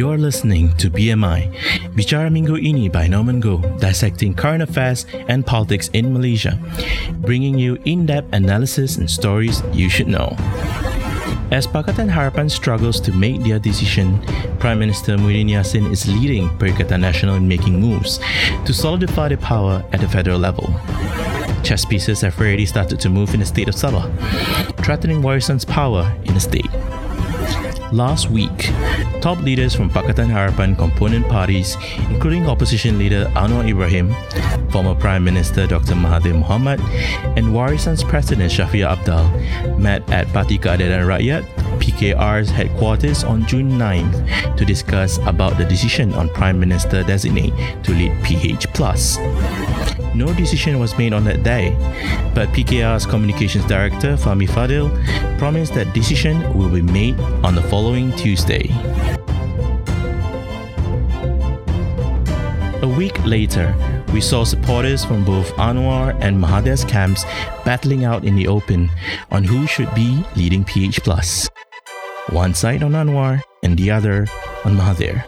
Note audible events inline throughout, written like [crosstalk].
You're listening to BMI, Bicara Minggu Ini by Norman Goh, dissecting current affairs and politics in Malaysia, bringing you in depth analysis and stories you should know. As Pakatan Harapan struggles to make their decision, Prime Minister Muhyiddin Yassin is leading Perikatan Nasional in making moves to solidify their power at the federal level. Chess pieces have already started to move in the state of Sabah, threatening Warisan's power in the state. Last week, top leaders from Pakatan Harapan component parties, including opposition leader Anwar Ibrahim, former Prime Minister Dr. Mahathir Mohamad, and Warisan's President Shafie Apdal, met at Parti Keadilan Rakyat, PKR's headquarters on June 9th to discuss about the decision on Prime Minister designate to lead PH+. No decision was made on that day, but PKR's communications director Fahmi Fadzil promised that decision will be made on the following Tuesday. A week later, we saw supporters from both Anwar and Mahathir's camps battling out in the open on who should be leading PH+. One side on Anwar and the other on Mahathir.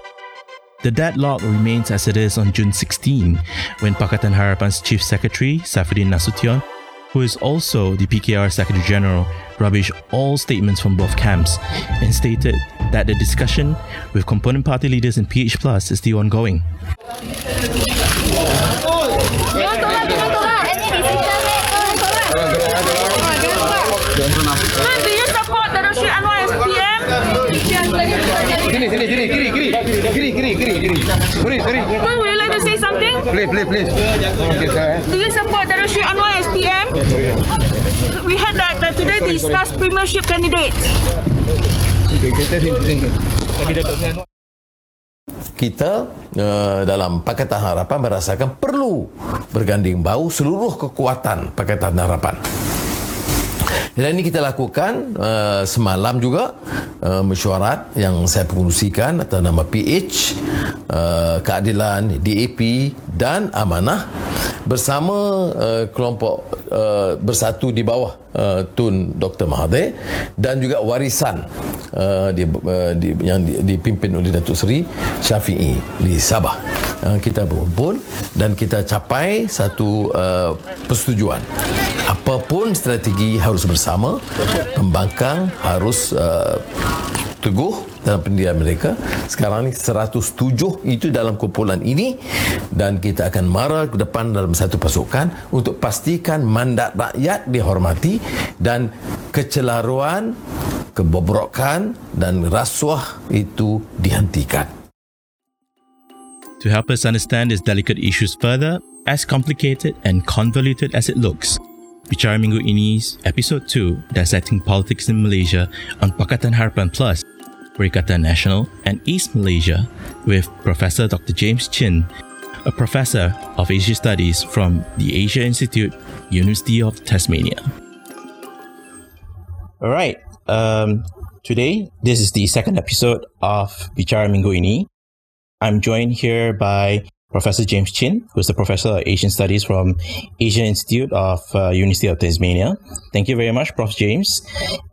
The deadlock remains as it is on June 16, when Pakatan Harapan's Chief Secretary, Saifuddin Nasution, who is also the PKR Secretary General, rubbished all statements from both camps and stated that the discussion with component party leaders in PH Plus is still ongoing. Kiri, kiri, kiri, kiri. Sorry, sorry. Sir, would you like to say something? Please, please, please. Okay, sir. Do you support the Rashid Anwar as PM? We heard that, that today discussed premiership candidates. Okay, kita sini, sini. kita uh, dalam Pakatan Harapan merasakan perlu berganding bau seluruh kekuatan Pakatan Harapan. Dan ini kita lakukan uh, semalam juga uh, mesyuarat yang saya pengurusikan atas nama PH, uh, Keadilan, DAP dan Amanah bersama uh, kelompok uh, bersatu di bawah uh, Tun Dr. Mahathir dan juga warisan uh, di, uh, di, yang di, dipimpin oleh Datuk Seri Syafi'i di Sabah. Uh, kita berkumpul dan kita capai satu uh, persetujuan. Apapun strategi harus bersama, pembangkang harus uh, teguh dalam pendirian mereka. Sekarang ni 107 itu dalam kumpulan ini dan kita akan marah ke depan dalam satu pasukan untuk pastikan mandat rakyat dihormati dan kecelaruan, kebobrokan dan rasuah itu dihentikan. To help us understand these delicate issues further, as complicated and convoluted as it looks, Bicara Minggu Ini's Episode 2 Dissecting Politics in Malaysia on Pakatan Harapan Plus, Perikatan Nasional and East Malaysia with Professor Dr. James Chin, a professor of Asia Studies from the Asia Institute, University of Tasmania. All right. Um, today, this is the second episode of Bicara Minggu Ini. I'm joined here by Professor James Chin, who's the professor of Asian Studies from Asian Institute of uh, University of Tasmania. Thank you very much, Prof. James.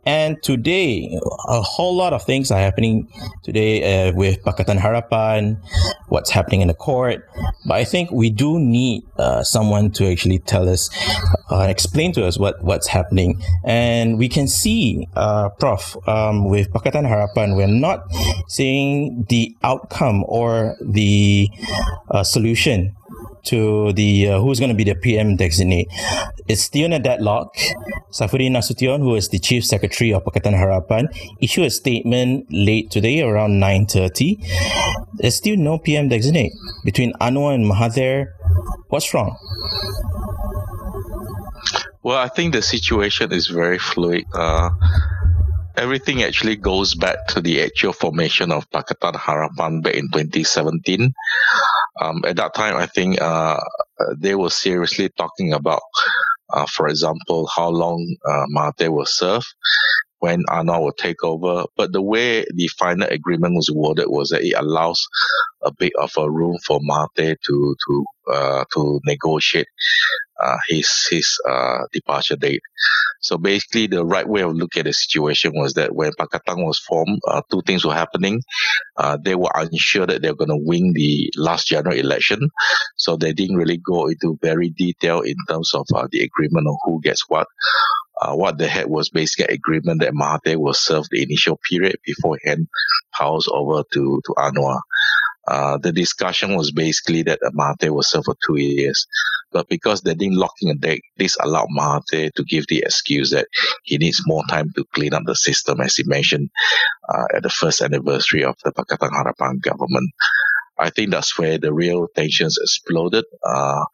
And today, a whole lot of things are happening today uh, with Pakatan Harapan, what's happening in the court. But I think we do need uh, someone to actually tell us, uh, explain to us what, what's happening. And we can see, uh, Prof, um, with Pakatan Harapan, we're not seeing the outcome or the uh, solution to the uh, who's going to be the PM designate. It's still in a deadlock. Saifuddin Nasution, who is the chief secretary of Pakatan Harapan, issued a statement late today around 9:30. There's still no PM designate between Anwar and Mahathir. What's wrong? Well, I think the situation is very fluid. Uh, everything actually goes back to the actual formation of Pakatan Harapan back in 2017. Um, at that time, I think uh, they were seriously talking about, uh, for example, how long uh, Mahathir will serve when Anwar will take over. But the way the final agreement was worded was that it allows a bit of a room for Mahathir to to uh, to negotiate uh, his his uh, departure date. So basically, the right way of looking at the situation was that when Pakatan was formed, uh, two things were happening. Uh, they were unsure that they were going to win the last general election, so they didn't really go into very detail in terms of uh, the agreement on who gets what. Uh, what they had was basically agreement that Mahathir will serve the initial period before powers over to, to Anwar. Uh, the discussion was basically that Mahathir will serve for two years. But because they didn't lock in a date, this allowed Mahathir to give the excuse that he needs more time to clean up the system, as he mentioned uh, at the first anniversary of the Pakatan Harapan government. I think that's where the real tensions exploded. Uh,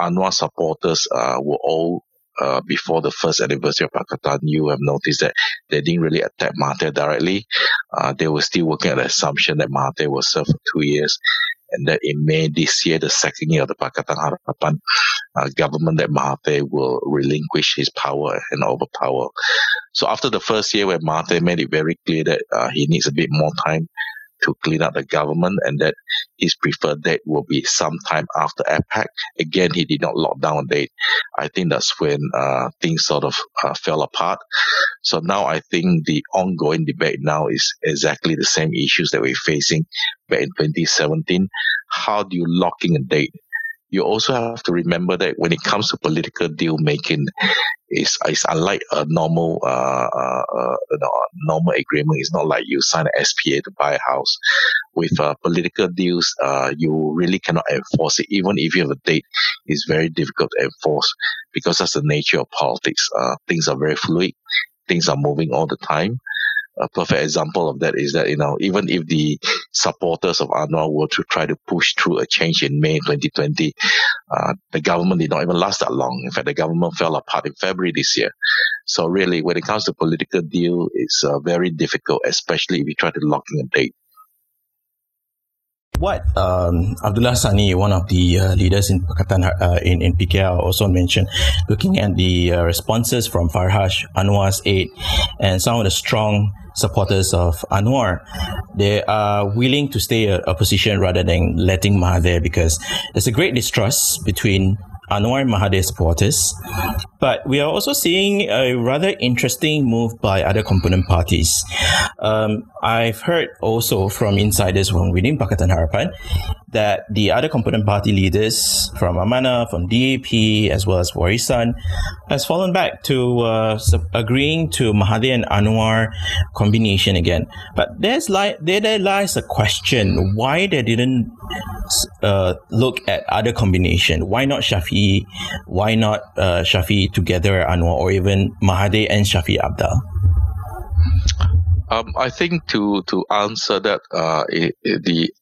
Anwar supporters uh, were all uh, before the first anniversary of Pakatan, you have noticed that they didn't really attack Mahathir directly. Uh, they were still working on the assumption that Mahathir will serve for two years and that in May this year, the second year of the Pakatan Harapan uh, government, that Mahathir will relinquish his power and overpower. So after the first year, where Mahathir made it very clear that uh, he needs a bit more time to clean up the government and that his preferred date will be sometime after APEC. Again, he did not lock down a date. I think that's when uh, things sort of uh, fell apart. So now I think the ongoing debate now is exactly the same issues that we're facing back in 2017. How do you lock in a date? You also have to remember that when it comes to political deal making, it's, it's unlike a normal uh, uh, uh, normal agreement. It's not like you sign an SPA to buy a house. With uh, political deals, uh, you really cannot enforce it. Even if you have a date, it's very difficult to enforce because that's the nature of politics. Uh, things are very fluid. Things are moving all the time a perfect example of that is that you know even if the supporters of Anwar were to try to push through a change in May 2020, uh, the government did not even last that long. In fact, the government fell apart in February this year. So really, when it comes to political deal, it's uh, very difficult, especially if you try to lock in a date. What um, Abdullah Sani, one of the uh, leaders in Pakatan uh, in, in PKL, also mentioned, looking at the uh, responses from Farhash, Anwar's aide, and some of the strong supporters of Anwar, they are willing to stay a opposition rather than letting Mahathir because there's a great distrust between Anwar and Mahathir supporters. But we are also seeing a rather interesting move by other component parties. Um, I've heard also from insiders from within Pakatan Harapan that the other component party leaders from Amanah, from DAP, as well as Warisan, has fallen back to uh, agreeing to Mahathir and Anwar combination again. But there's like there, there lies a question why they didn't uh, look at other combination. Why not Shafi? Why not uh, Shafi together Anwar, or even Mahathir and Shafie Apdal? Um, I think to to answer that, uh, it, it, the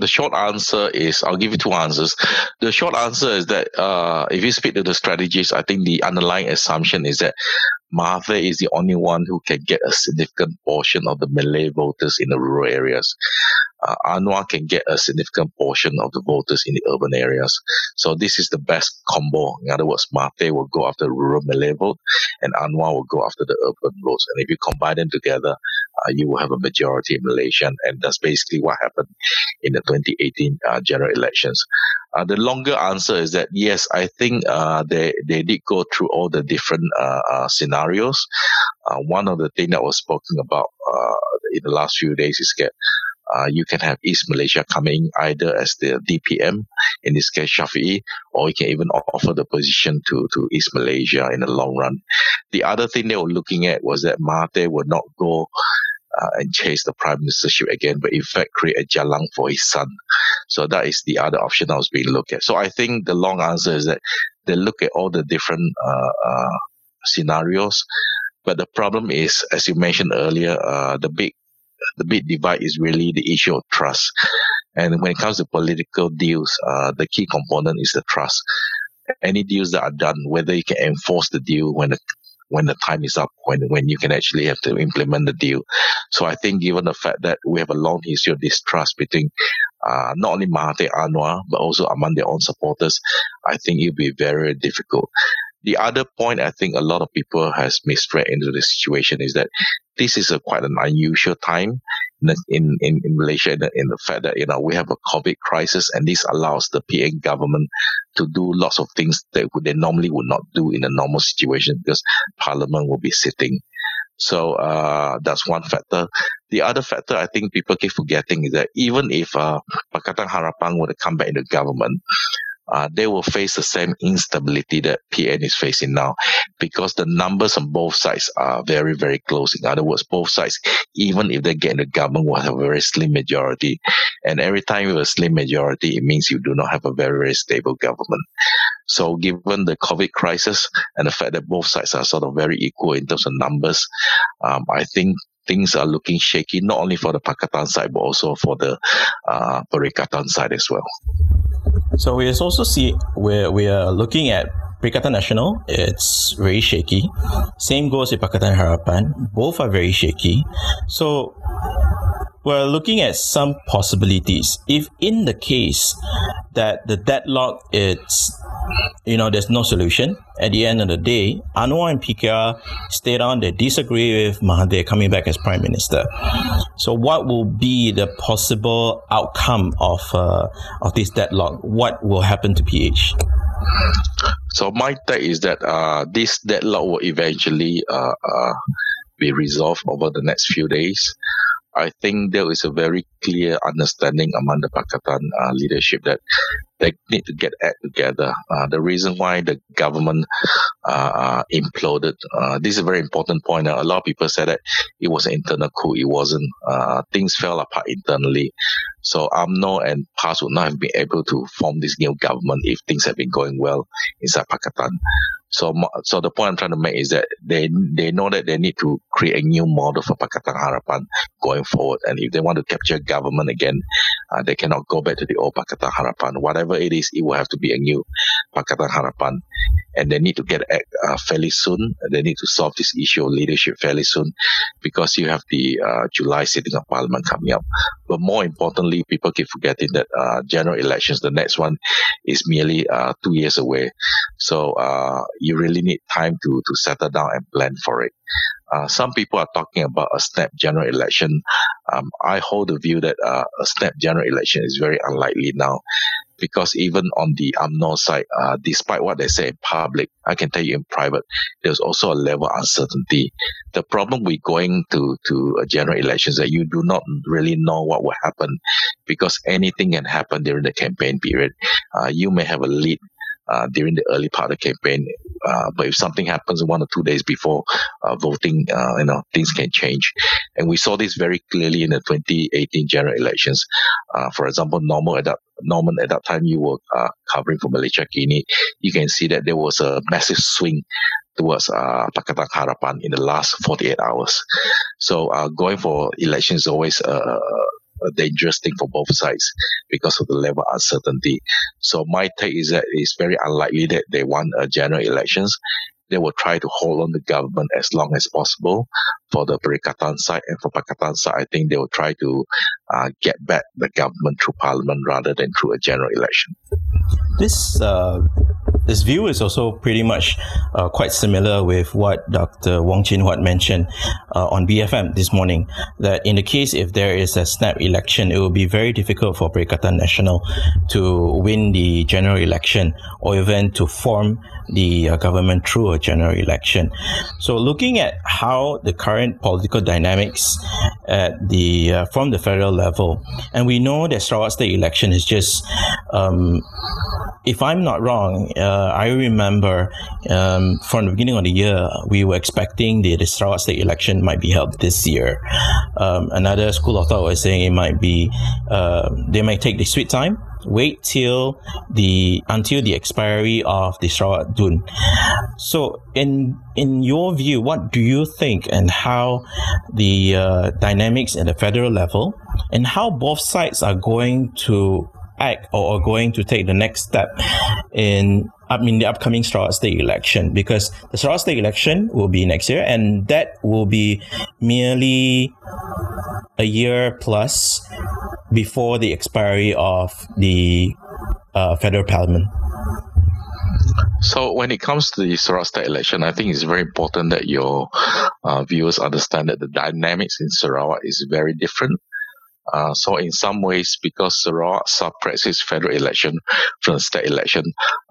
the short answer is I'll give you two answers. The short answer is that uh, if you speak to the strategists, I think the underlying assumption is that Mahathir is the only one who can get a significant portion of the Malay voters in the rural areas. Uh, Anwar can get a significant portion of the voters in the urban areas. So this is the best combo. In other words, Mahathir will go after rural Malay vote and Anwar will go after the urban votes. And if you combine them together, you will have a majority in Malaysia. And that's basically what happened in the 2018 uh, general elections. Uh, the longer answer is that yes, I think uh, they they did go through all the different uh, uh scenarios. Uh, one of the things that was spoken about uh, in the last few days is that uh, you can have East Malaysia coming either as the DPM, in this case Shafi'i, or you can even offer the position to, to East Malaysia in the long run. The other thing they were looking at was that Mahathir would not go uh, and chase the prime ministership again, but in fact create a jalang for his son. So that is the other option that was being looked at. So I think the long answer is that they look at all the different uh, uh, scenarios, but the problem is, as you mentioned earlier, uh, the big the big divide is really the issue of trust. And when it comes to political deals, uh, the key component is the trust. Any deals that are done, whether you can enforce the deal when the when the time is up, when when you can actually have to implement the deal. So I think, given the fact that we have a long history of distrust between uh, not only Mahathir Anwar but also among their own supporters, I think it'll be very difficult. The other point I think a lot of people has misread into the situation is that this is a quite an unusual time in, in, in Malaysia in the, in the fact that, you know, we have a COVID crisis and this allows the PN government to do lots of things that they normally would not do in a normal situation because parliament will be sitting. So uh, that's one factor. The other factor I think people keep forgetting is that even if uh, Pakatan Harapan were to come back into government, uh, they will face the same instability that PN is facing now because the numbers on both sides are very, very close. In other words, both sides, even if they get in the government, will have a very slim majority. And every time you have a slim majority, it means you do not have a very, very stable government. So given the COVID crisis and the fact that both sides are sort of very equal in terms of numbers, um, I think things are looking shaky, not only for the Pakatan side, but also for the uh, Perikatan side as well. So we also see where we are looking at Perikatan Nasional, it's very shaky. Same goes with Pakatan Harapan. Both are very shaky. So we're looking at some possibilities. If in the case that the deadlock is you know, there's no solution. At the end of the day, Anwar and PKR stayed on. They disagree with Mahathir coming back as prime minister. So, what will be the possible outcome of uh, of this deadlock? What will happen to PH? So, my take is that uh, this deadlock will eventually uh, uh be resolved over the next few days. I think there is a very clear understanding among the Pakatan uh, leadership that they need to get act together. Uh, the reason why the government uh, uh imploded, uh, this is a very important point. a lot of people said that it was an internal coup. It wasn't. Uh, things fell apart internally. So UMNO and PAS would not have been able to form this new government if things had been going well inside Pakatan. So, so the point I'm trying to make is that they they know that they need to create a new model for Pakatan Harapan going forward, and if they want to capture government again, uh, they cannot go back to the old Pakatan Harapan. Whatever it is, it will have to be a new Pakatan Harapan, and they need to get uh, fairly soon. They need to solve this issue of leadership fairly soon, because you have the uh, July sitting of Parliament coming up. But more importantly, people keep forgetting that uh, general elections, the next one, is merely uh, two years away. So uh, you really need time to, to settle down and plan for it. Uh, some people are talking about a snap general election. Um, I hold the view that uh, a snap general election is very unlikely now because even on the UMNO side, uh, despite what they say in public, I can tell you in private, there's also a level of uncertainty. The problem with going to, to a general election is that you do not really know what will happen because anything can happen during the campaign period. Uh, you may have a lead uh, during the early part of the campaign. Uh, but if something happens one or two days before uh, voting, uh, you know, things can change. And we saw this very clearly in the 2018 general elections. Uh, for example, normal at that, Norman, at that time you were uh, covering for Malaysiakini, you can see that there was a massive swing towards uh, Pakatan Harapan in the last 48 hours. So uh, going for elections is always a, a dangerous thing for both sides because of the level of uncertainty. So my take is that it's very unlikely that they want a general elections. They will try to hold on the government as long as possible for the Perikatan side and for Pakatan side. I think they will try to uh, get back the government through parliament rather than through a general election. This uh, this view is also pretty much uh, quite similar with what Dr. Wong Chin Huat mentioned uh, on BFM this morning. That in the case if there is a snap election, it will be very difficult for Perikatan Nasional to win the general election or even to form the uh, government through a general election. So, looking at how the current political dynamics at the uh, from the federal level, and we know that Sarawak state election is just um, if I'm not wrong, uh, I remember um, from the beginning of the year, we were expecting the, the Sarawak state election might be held this year. Um, another school of thought was saying it might be, uh, they might take the sweet time, wait till the until the expiry of the Sarawak Dun. So, in in your view, what do you think, and how the uh, dynamics at the federal level, and how both sides are going to act or are going to take the next step in I mean the upcoming Sarawak State election because the Sarawak State election will be next year and that will be merely a year plus before the expiry of the uh, federal parliament. So when it comes to the Sarawak state election, I think it's very important that your uh, viewers understand that the dynamics in Sarawak is very different. Uh, so in some ways, because Sarawak suppresses federal election from the state election,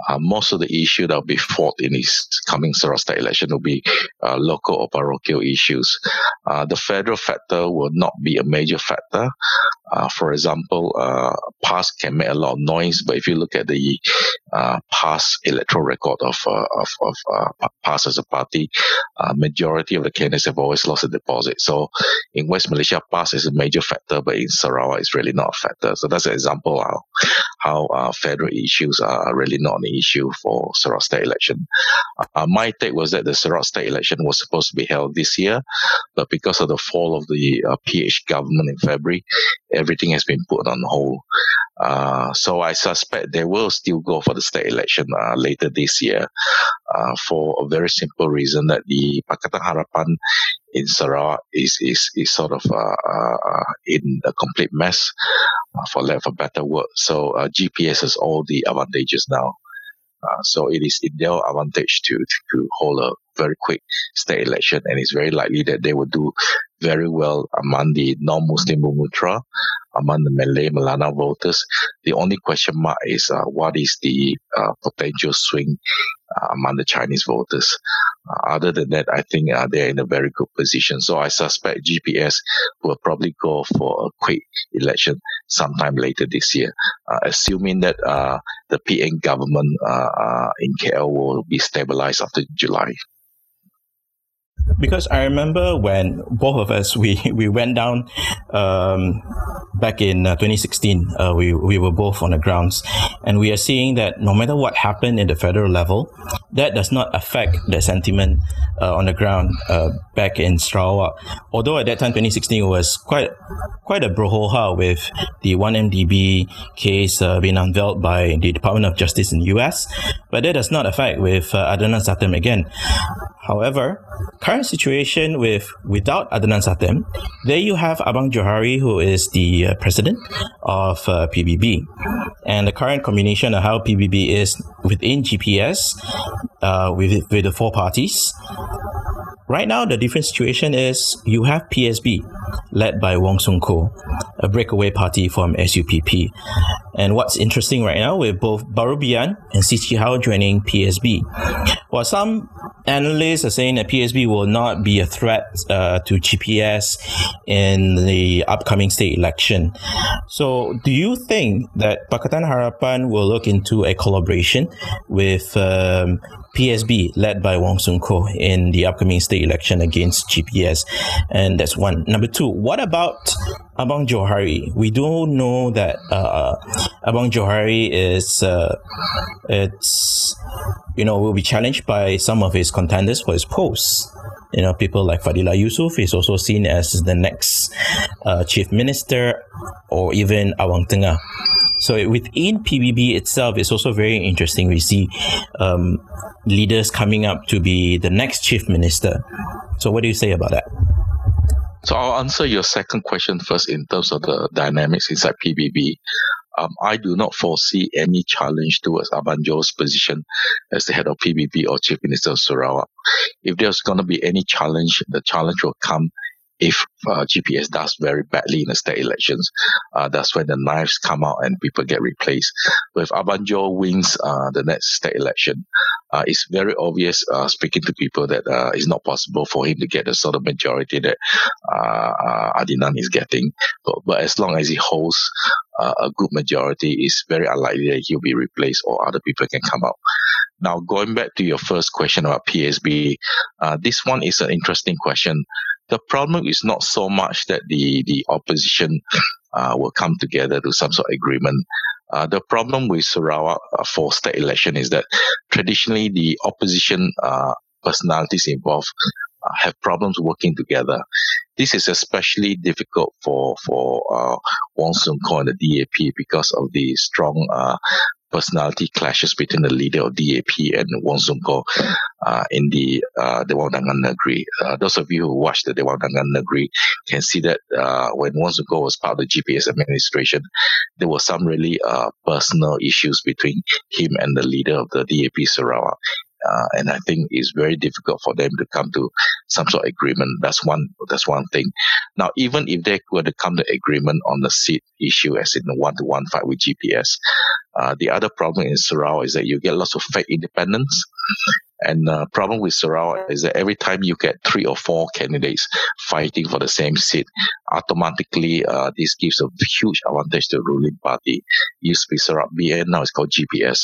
uh, most of the issue that will be fought in this coming Sarawak state election will be uh, local or parochial issues. Uh, the federal factor will not be a major factor. Uh, for example, uh, PAS can make a lot of noise, but if you look at the uh, PAS electoral record of uh, of, of uh, PAS as a party, uh, majority of the candidates have always lost a deposit. So in West Malaysia, PAS is a major factor, but in Sarawak, it's really not a factor. So that's an example how how federal issues are really not an issue for Sarawak state election. My take was that the Sarawak state election was supposed to be held this year, but because of the fall of the PH government in February, everything has been put on hold. Uh, so I suspect they will still go for the state election uh, later this year uh, for a very simple reason that the Pakatan Harapan in Sarawak is, is, is sort of uh, uh, in a complete mess, uh, for lack of a better word. So GPS has all the advantages now. Uh, so it is in their advantage to, to hold a very quick state election, and it's very likely that they will do very well among the non-Muslim Bumiputera, among the Malay Melanau voters. The only question mark is uh, what is the uh, potential swing uh, among the Chinese voters. Uh, other than that, I think uh, they're in a very good position. So I suspect GPS will probably go for a quick election sometime later this year, uh, assuming that the PN government in KL will be stabilized after July because I remember when both of us we [laughs] we went down um, back in uh, 2016. Uh, we we were both on the grounds, and we are seeing that no matter what happened in the federal level, that does not affect the sentiment uh, on the ground uh, back in Sarawak. Although at that time 2016 was quite quite a brouhaha with the 1MDB case uh, being unveiled by the Department of Justice in the US, but that does not affect with uh, Adenan Satem again. However, current situation with without Adenan Satem, there you have Abang Johari, who is the uh, president of uh, PBB, and the current combination of how PBB is within GPS uh, with with the four parties. Right now, the different situation is you have PSB, led by Wong Soon Koh, a breakaway party from SUPP. And what's interesting right now with both Baru Bian and See Chee How joining PSB. While some analysts are saying that PSB will not be a threat uh, to GPS in the upcoming state election. So, do you think that Pakatan Harapan will look into a collaboration with um, PSB led by Wong Soon Koh in the upcoming state election against GPS? And that's one. Number two, what about Abang Johari? We do know that uh, Abang Johari is uh, it's you know will be challenged by some of his contenders for his posts. You know, people like Fadillah Yusof is also seen as the next uh, chief minister or even Awang Tengah. So within PBB itself, it's also very interesting. We see um, leaders coming up to be the next chief minister. So what do you say about that? So I'll answer your second question first in terms of the dynamics inside PBB. Um, I do not foresee any challenge towards Abang Jo's position as the head of PBB or Chief Minister of Sarawak. If there's going to be any challenge, the challenge will come if uh, GPS does very badly in the state elections, uh, that's when the knives come out and people get replaced. But if Abang Jo wins uh, the next state election, uh, it's very obvious uh, speaking to people that uh, it's not possible for him to get the sort of majority that Adenan is getting. But, but, as long as he holds a good majority, it's very unlikely that he'll be replaced or other people can come out. Now, going back to your first question about PSB, this one is an interesting question the problem is not so much that the, the opposition uh, will come together to some sort of agreement. Uh, the problem with Sarawak uh, for state election is that traditionally the opposition uh, personalities involved uh, have problems working together. This is especially difficult for for uh, Wong Soon Koh and the DAP because of the strong personality clashes between the leader of DAP and Wong Soon Koh. uh, in the uh, Dewan Undangan Negeri. Uh, those of you who watched the Dewan Undangan Negeri can see that uh, when Wong Soon Koh was part of the GPS administration, there were some really uh, personal issues between him and the leader of the DAP Sarawak. Uh, and I think it's very difficult for them to come to some sort of agreement. That's one. That's one thing. Now, even if they were to come to agreement on the seat issue, as in the one-to-one fight with GPS, uh, the other problem in Sarawak is that you get lots of fake independents. And the uh, problem with Sarawak is that every time you get three or four candidates fighting for the same seat, automatically uh, this gives a huge advantage to the ruling party. used to be Sarawak BN, now it's called GPS.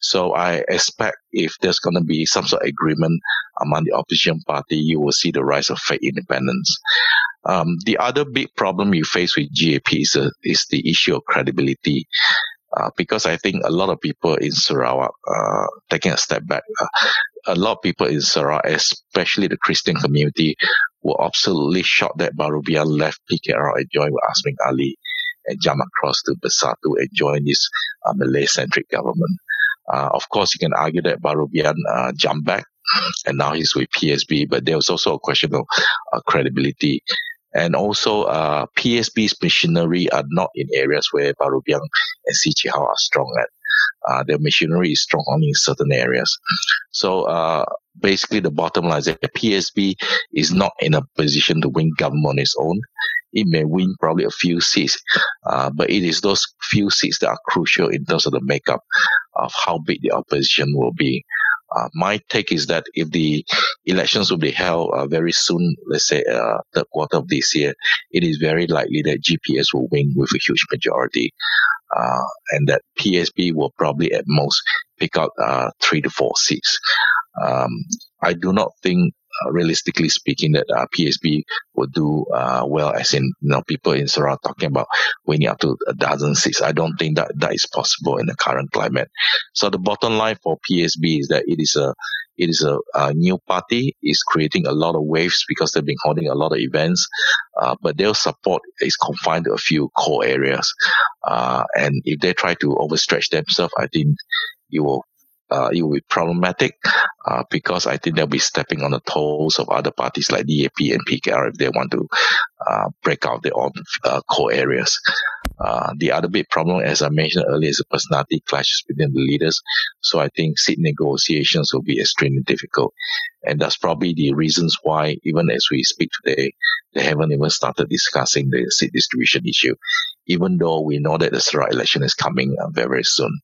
So I expect if there's going to be some sort of agreement among the opposition party, you will see the rise of fake independence. Um, the other big problem you face with GAP is, uh, is the issue of credibility. Uh, because I think a lot of people in Sarawak, uh, taking a step back, uh, a lot of people in Sarawak, especially the Christian community, were absolutely shocked that Baru Bian left PKR and joined with Azmin Ali and jumped across to Bersatu and joined this uh, Malay-centric government. Uh, of course, you can argue that Baru Bian jumped back and now he's with PSB, but there was also a question of credibility. And also, uh, PSB's machinery are not in areas where Baru Bian and Si CG are strong at. Uh, their machinery is strong only in certain areas. So uh, basically, the bottom line is that PSB is not in a position to win government on its own. It may win probably a few seats, uh, but it is those few seats that are crucial in terms of the makeup of how big the opposition will be. Uh, my take is that if the elections will be held uh, very soon, let's say uh, third quarter of this year, it is very likely that GPS will win with a huge majority, uh, and that PSB will probably at most pick out uh, three to four seats. Um, I do not think realistically speaking, that uh, PSB would do uh, well, as in you know people in Sarawak talking about winning up to a dozen seats. I don't think that that is possible in the current climate. So the bottom line for PSB is that it is a it is a, a new party. is creating a lot of waves because they've been holding a lot of events, uh, but their support is confined to a few core areas. Uh, and if they try to overstretch themselves, I think you will uh, it will be problematic uh, because I think they'll be stepping on the toes of other parties like DAP and PKR if they want to uh, break out their own uh, core areas. Uh, the other big problem, as I mentioned earlier, is the personality clashes between the leaders. So I think seat negotiations will be extremely difficult. And that's probably the reasons why, even as we speak today, they haven't even started discussing the seat distribution issue, even though we know that the Sarawak election is coming uh, very, very soon.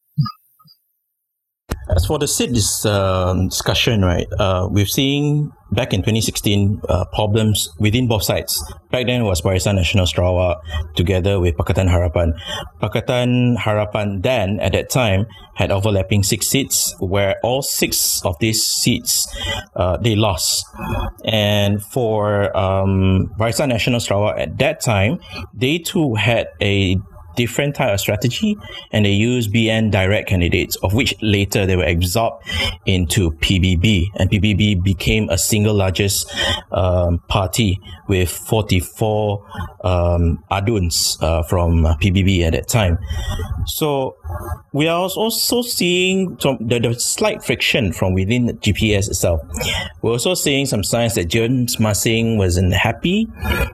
As for the this, uh, discussion, right, uh, we've seen back in 2016 uh, problems within both sides. Back then was Barisan Nasional Sarawak together with Pakatan Harapan. Pakatan Harapan then, at that time, had overlapping six seats where all six of these seats uh, they lost. And for um, Barisan Nasional Sarawak at that time, they too had a different type of strategy and they use BN direct candidates, of which later they were absorbed into PBB. And PBB became a single largest um, party with 44 um, aduns uh, from PBB at that time. So we are also seeing some, the, the slight friction from within GPS itself. We're also seeing some signs that James Masing wasn't happy,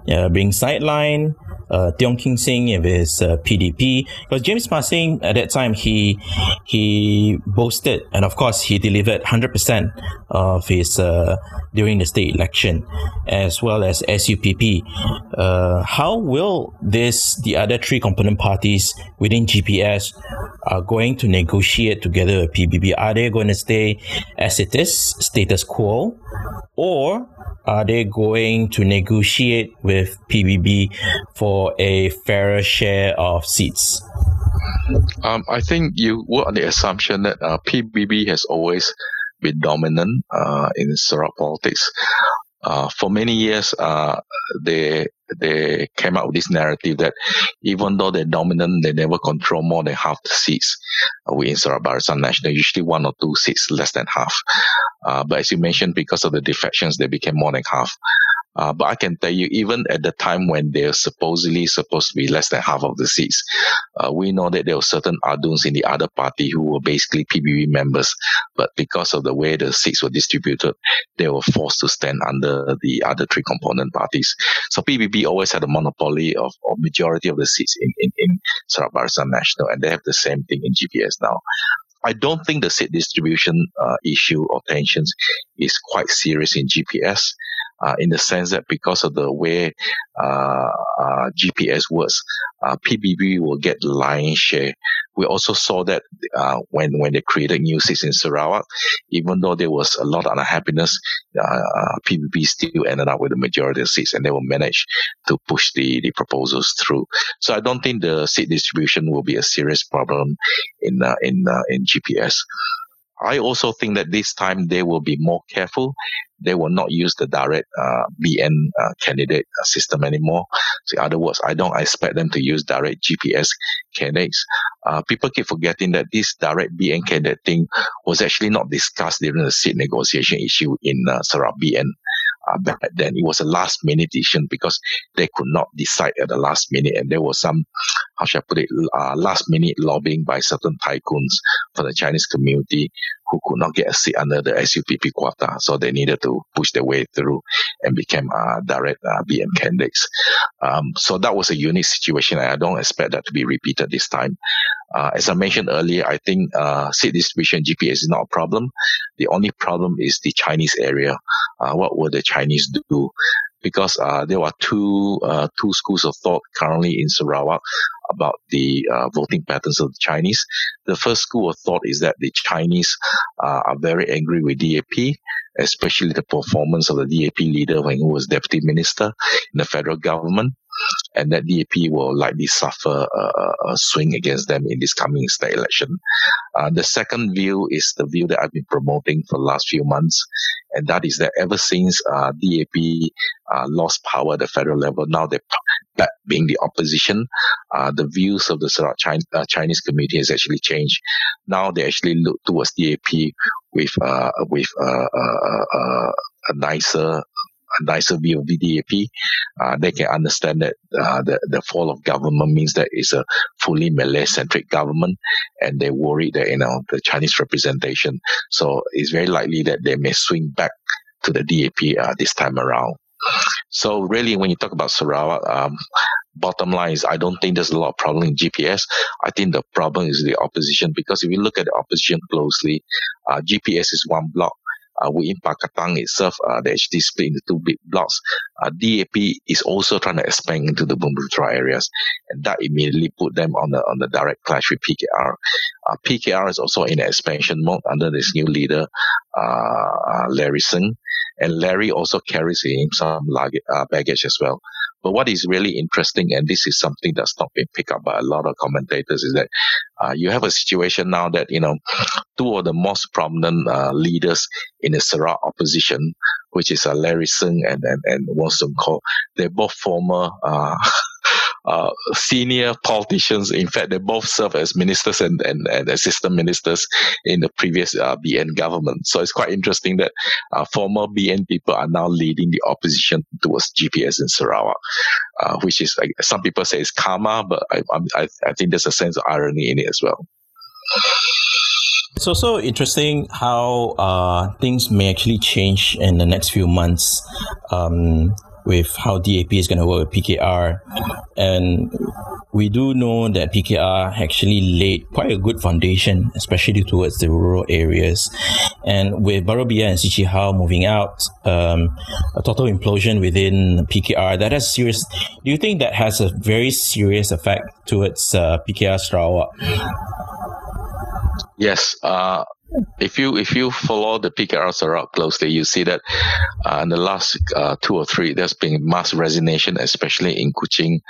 uh, being sidelined uh, Tiong King Sing with his uh, PDP. Because James Masing at that time he he boasted and of course he delivered hundred percent of his uh, during the state election, as well as SUPP. Uh, how will this the other three component parties within GPS are going to negotiate together with PBB? Are they going to stay as it is, status quo, or are they going to negotiate with PBB for a fairer share of seats? Um, I think you work on the assumption that uh, PBB has always been dominant uh, in Sarawak politics. Uh, for many years, uh, they they came out with this narrative that even though they're dominant, they never control more than half the seats uh, within Sarawak Barisan Nasional, usually one or two seats less than half. Uh, but as you mentioned, because of the defections, they became more than half. Uh, but I can tell you, even at the time when they're supposedly supposed to be less than half of the seats, uh, we know that there were certain Aduns in the other party who were basically PBB members. But because of the way the seats were distributed, they were forced to stand under the other three component parties. So PBB always had a monopoly of, of majority of the seats in, in, in Sarawak Barisan Nasional, and they have the same thing in GPS now. I don't think the seat distribution uh, issue or tensions is quite serious in GPS uh, in the sense that because of the way uh, uh GPS works, uh, PBB will get the lion's share. We also saw that uh, when when they created new seats in Sarawak, even though there was a lot of unhappiness, PBB still ended up with the majority of seats, and they will manage to push the, the proposals through. So I don't think the seat distribution will be a serious problem in in in GPS. I also think that this time they will be more careful. They will not use the direct uh, BN uh, candidate uh, system anymore. So in other words, I don't expect them to use direct GPS candidates. Uh, people keep forgetting that this direct BN candidate thing was actually not discussed during the seat negotiation issue in uh, Sarawak BN uh, back then. It was a last minute decision because they could not decide at the last minute, and there was some, how should I put it, uh, last minute lobbying by certain tycoons for the Chinese community who could not get a seat under the SUPP quota, so they needed to push their way through and became uh, direct uh, BN candidates. Um, so that was a unique situation, and I don't expect that to be repeated this time. Uh, as I mentioned earlier, I think uh, seat distribution GPS is not a problem. The only problem is the Chinese area. Uh, what will the Chinese do? Because uh, there are two uh, two schools of thought currently in Sarawak about the uh, voting patterns of the Chinese. The first school of thought is that the Chinese are very angry with DAP, especially the performance of the DAP leader when he was deputy minister in the federal government and that DAP will likely suffer a, a, swing against them in this coming state election. Uh, the second view is the view that I've been promoting for the last few months, and that is that ever since uh, DAP uh, lost power at the federal level, now they're back being the opposition. Uh, the views of the Chinese, uh, Chinese community has actually changed. Now they actually look towards DAP with uh, with a nicer a nicer view of DAP, uh, they can understand that uh, the, the fall of government means that it's a fully Malay-centric government, and they worry that you know the Chinese representation. So it's very likely that they may swing back to the DAP uh, this time around. So really, when you talk about Sarawak, um, bottom line is I don't think there's a lot of problem in GPS. I think the problem is the opposition because if you look at the opposition closely, uh, GPS is one block uh, within Pakatan itself, uh, they actually split into two big blocks. Uh, DAP is also trying to expand into the Bumiputera areas, and that immediately put them on the on the direct clash with PKR. Uh, PKR is also in expansion mode under this new leader, uh, uh, Larry Sng, and Larry also carries in some luggage, uh, baggage as well. But what is really interesting, and this is something that's not been picked up by a lot of commentators, is that uh, you have a situation now that you know two of the most prominent uh, leaders in the Sarawak opposition, which is uh, Larry Sng and and and Wong Soon Koh, they're both former [laughs] uh, senior politicians. In fact, they both serve as ministers and, and, and assistant ministers in the previous uh, BN government. So it's quite interesting that uh, former BN people are now leading the opposition towards GPS in Sarawak, uh, which is like some people say it's karma, but I, I, I think there's a sense of irony in it as well. It's also interesting how uh, things may actually change in the next few months. Um, with how DAP is going to work with PKR. And we do know that PKR actually laid quite a good foundation, especially towards the rural areas. And with Barubia and See Chee How moving out, um, a total implosion within PKR, that has serious. Do you think that has a very serious effect towards uh, PKR Sarawak? Yes, uh, if you if you follow the PKR Sarawak closely, you see that uh, in the last uh, two or three, there's been mass resignation, especially in Kuching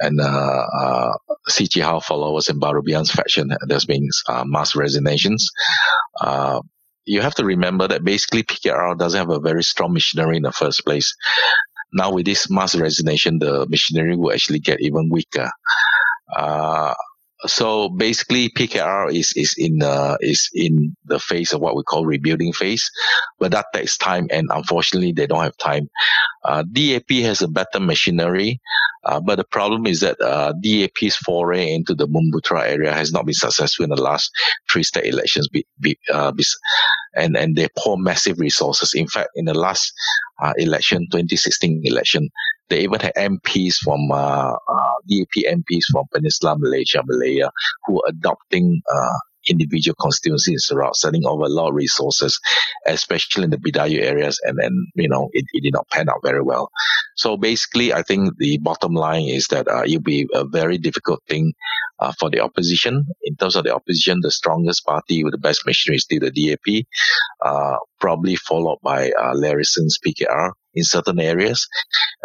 and uh, uh, Hao followers in Baru Bian's faction. There's been uh, mass resignations. Uh, you have to remember that basically PKR doesn't have a very strong missionary in the first place. Now with this mass resignation, the missionary will actually get even weaker. Uh, so basically, PKR is is in uh, is in the phase of what we call rebuilding phase, but that takes time, and unfortunately, they don't have time. Uh, DAP has a better machinery, uh, but the problem is that uh, DAP's foray into the Bumiputera area has not been successful in the last three state elections, be, be, uh, be, and and they pour massive resources. In fact, in the last uh, election, 2016 election, they even had MPs from uh, uh, DAP MPs from Peninsula Malaysia, Malaya, who are adopting uh, individual constituencies around sending over a lot of resources, especially in the Bidayuh areas, and then you know it, it did not pan out very well. So basically, I think the bottom line is that uh, it'll be a very difficult thing uh, for the opposition. In terms of the opposition, the strongest party with the best machinery is still the DAP, uh, probably followed by uh, Larry Sng's PKR in certain areas,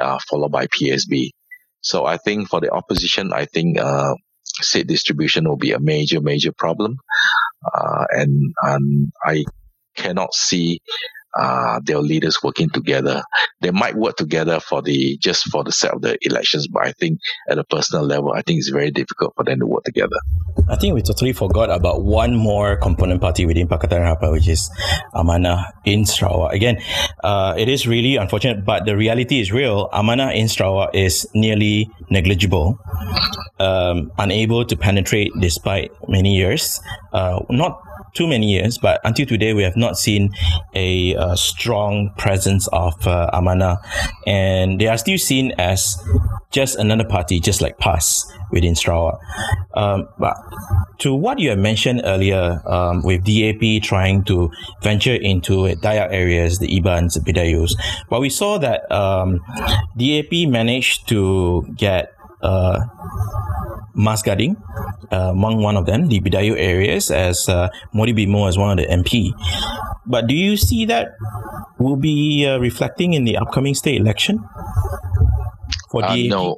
uh, followed by PSB. So I think for the opposition, I think uh, seat distribution will be a major, major problem. Uh, and, and I cannot see uh, their leaders working together. They might work together for the just for the sake of the elections, but I think at a personal level, I think it's very difficult for them to work together. I think we totally forgot about one more component party within Pakatan Harapan, which is Amanah in Sarawak. Again, uh, it is really unfortunate, but the reality is real. Amanah in Sarawak is nearly negligible, um, unable to penetrate despite many years. Uh, not too many years, but until today, we have not seen a, strong presence of uh, Amanah, and they are still seen as just another party, just like PAS within Sarawak. Um, but to what you have mentioned earlier, um, with DAP trying to venture into Dayak areas, the Ibans, the Bidayuhs, but we saw that um, DAP managed to get uh, Mas Gading uh, among one of them, the Bidayuh areas, as uh, Mordi Bimol as one of the MP. But do you see that will be uh, reflecting in the upcoming state election for uh, DAP? No,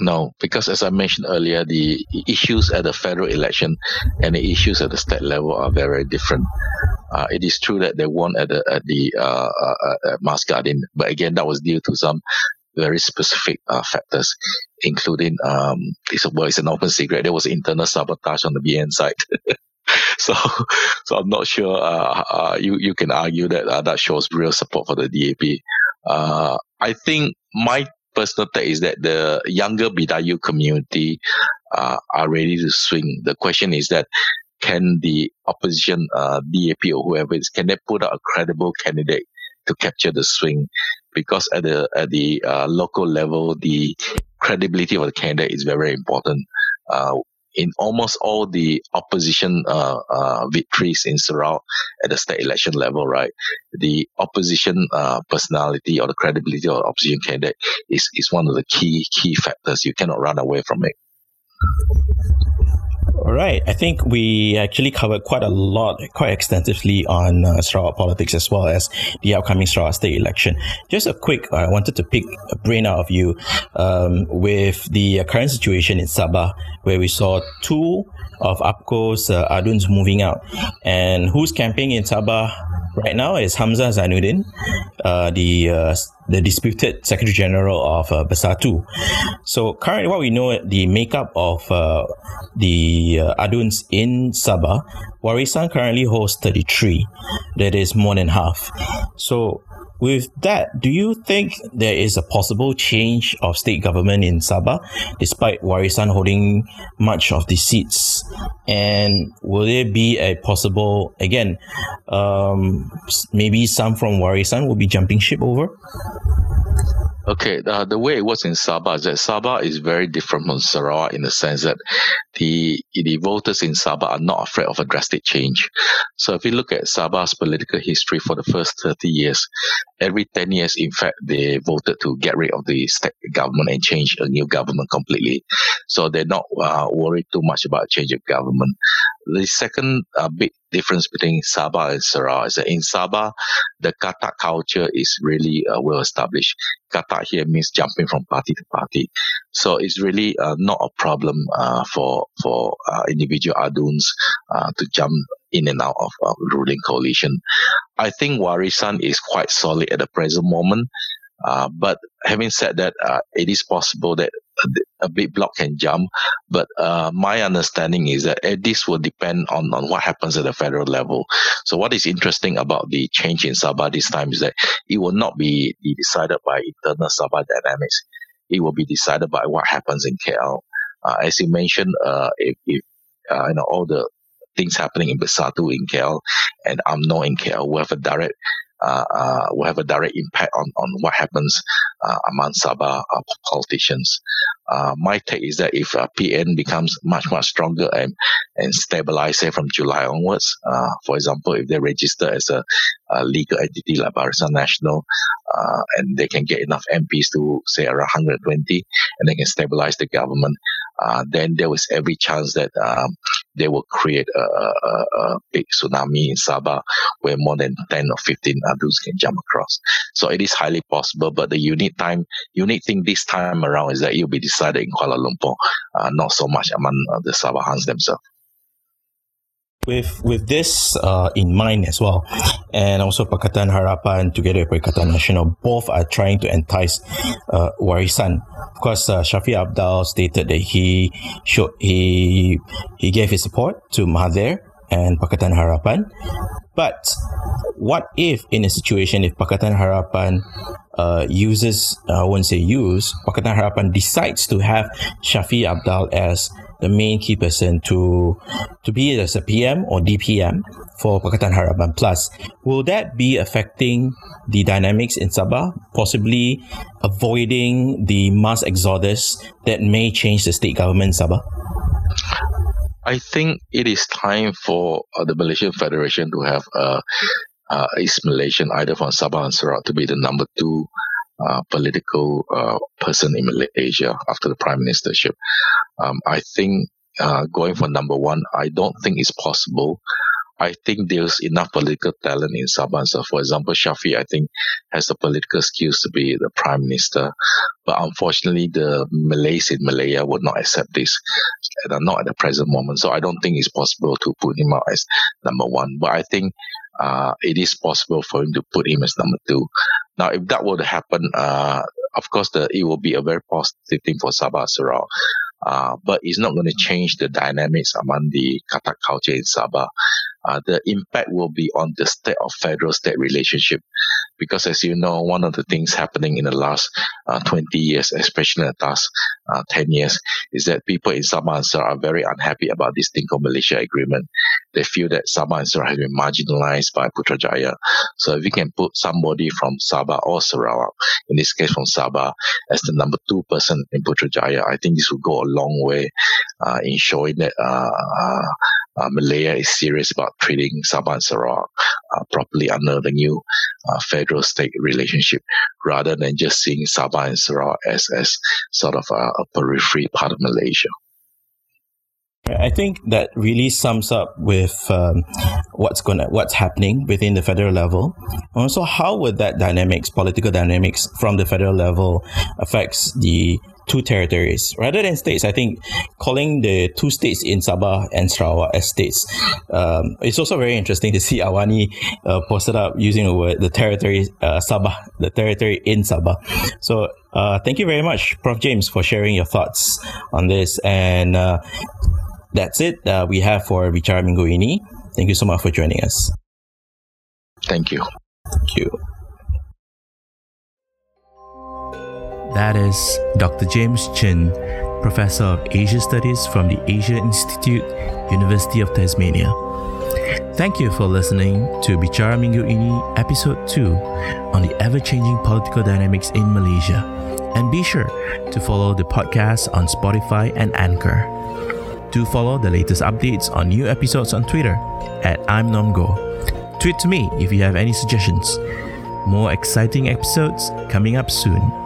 no, because as I mentioned earlier, the issues at the federal election and the issues at the state level are very, different. Uh, it is true that they won at the at the uh, uh, at Mas Gading, but again, that was due to some very specific uh, factors, including um, it's, a well, it's an open secret. There was internal sabotage on the BN side. [laughs] so, so I'm not sure. Uh, uh, you you can argue that uh, that shows real support for the DAP. Uh, I think my personal take is that the younger Bidayuh community uh, are ready to swing. The question is that can the opposition, uh, DAP or whoever is, can they put out a credible candidate to capture the swing? because at the at the uh, local level, the credibility of the candidate is very very important. Uh, in almost all the opposition uh, uh, victories in Sarawak at the state election level, right, the opposition uh, personality or the credibility of the opposition candidate is, is one of the key key factors. You cannot run away from it. All right. I think we actually covered quite a lot, quite extensively on uh, Sarawak politics as well as the upcoming Sarawak state election. Just a quick, I wanted to pick a brain out of you um, with the current situation in Sabah, where we saw two of UPKO's uh, Aduns moving out. And who's camping in Sabah right now is Hamzah Zainudin, uh, the uh, the disputed Secretary General of uh, Bersatu. So currently, what we know, the makeup of uh, the uh, Aduns in Sabah, Warisan currently holds 33. That is more than half. So with that, do you think there is a possible change of state government in Sabah, despite Warisan holding much of the seats? And will there be a possible, again, um, maybe some from Warisan will be jumping ship over? Okay, uh, the way it was in Sabah is that Sabah is very different from Sarawak in the sense that the the voters in Sabah are not afraid of a drastic change. So if you look at Sabah's political history for the first 30 years, every 10 years, in fact, they voted to get rid of the state government and change a new government completely. So they're not uh, worried too much about change of government. The second uh, big difference between Sabah and Sarawak is that in Sabah, the katak culture is really uh, well established. Katak here means jumping from party to party. So it's really uh, not a problem uh, for for uh, individual aduns uh, to jump in and out of uh, ruling coalition. I think Warisan is quite solid at the present moment. Uh, but having said that, uh, it is possible that a big block can jump. But uh, my understanding is that uh, this will depend on, on what happens at the federal level. So what is interesting about the change in Sabah this time is that it will not be decided by internal Sabah dynamics. It will be decided by what happens in KL. Uh, as you mentioned, uh, if, if uh, you know all the things happening in Bersatu in KL and UMNO in KL will have a direct will have a direct impact on, on what happens uh, among Sabah uh, politicians. Uh, my take is that if uh, PN becomes much much stronger and and stabilize say from July onwards, for example, if they register as a, a legal entity like Barisan Nasional, and they can get enough MPs to say around 120, and they can stabilize the government, then there was every chance that um, they will create a, a, a, big tsunami in Sabah where more than 10 or 15 aduns can jump across. So it is highly possible, but the unique time, unique thing this time around is that it will be decided in Kuala Lumpur, uh, not so much among uh, the Sabahans themselves with with this uh, in mind as well, and also Pakatan Harapan together with Perikatan Nasional, both are trying to entice uh, warisan. Of course, uh, Shafie Apdal stated that he showed he he gave his support to Mahathir and Pakatan Harapan, but what if in a situation if Pakatan Harapan uh, uses, uh, I won't say use, Pakatan Harapan decides to have Shafie Apdal as the main key person to to be as a PM or DPM for Pakatan Harapan Plus. Will that be affecting the dynamics in Sabah, possibly avoiding the mass exodus that may change the state government Sabah? I think it is time for uh, the Malaysian Federation to have a, uh, East Malaysian, either from Sabah and Sarawak, to be the number two uh, political uh, person in Malaysia after the prime ministership. Um, I think uh, going for number one, I don't think it's possible. I think there's enough political talent in Sabah. So, for example, Shafie, I think, has the political skills to be the prime minister. But unfortunately, the Malays in Malaya would not accept this, and not at the present moment. So, I don't think it's possible to put him out as number one. But I think uh, it is possible for him to put him as number two. Now, if that were to happen, uh, of course, the, it will be a very positive thing for Sabah Sarawak. Uh, but it's not going to change the dynamics among the Katak culture in Sabah. Uh, the impact will be on the state of federal state relationship. Because as you know, one of the things happening in the last uh, 20 years, especially in the last uh, 10 years, is that people in Sabah and Sarawak are very unhappy about this thing called Malaysia Agreement. They feel that Sabah and Sarawak has been marginalized by Putrajaya. So if we can put somebody from Sabah or Sarawak, in this case from Sabah, as the number two person in Putrajaya, I think this will go a long way uh, in showing that uh, Malaya is serious about treating Sabah and Sarawak uh, properly under the new uh, federal state relationship rather than just seeing Sabah and Sarawak as, as sort of a, a periphery part of Malaysia. I think that really sums up with um, what's going what's happening within the federal level. Also, how would that dynamics, political dynamics from the federal level, affects the two territories rather than states. I think calling the two states in Sabah and Sarawak as states. Um, it's also very interesting to see Awani uh, posted up using the word the territory uh, Sabah, the territory in Sabah. So uh, thank you very much, Prof. James, for sharing your thoughts on this. And uh, that's it uh, we have for Bicara Minggu ini. Thank you so much for joining us. Thank you. Thank you. That is Dr. James Chin, Professor of Asia Studies from the Asia Institute, University of Tasmania. Thank you for listening to Bicara Minggu Ini Episode 2 on the ever-changing political dynamics in Malaysia. And be sure to follow the podcast on Spotify and Anchor. Do follow the latest updates on new episodes on Twitter at I'm Nomgo. Tweet to me if you have any suggestions. More exciting episodes coming up soon.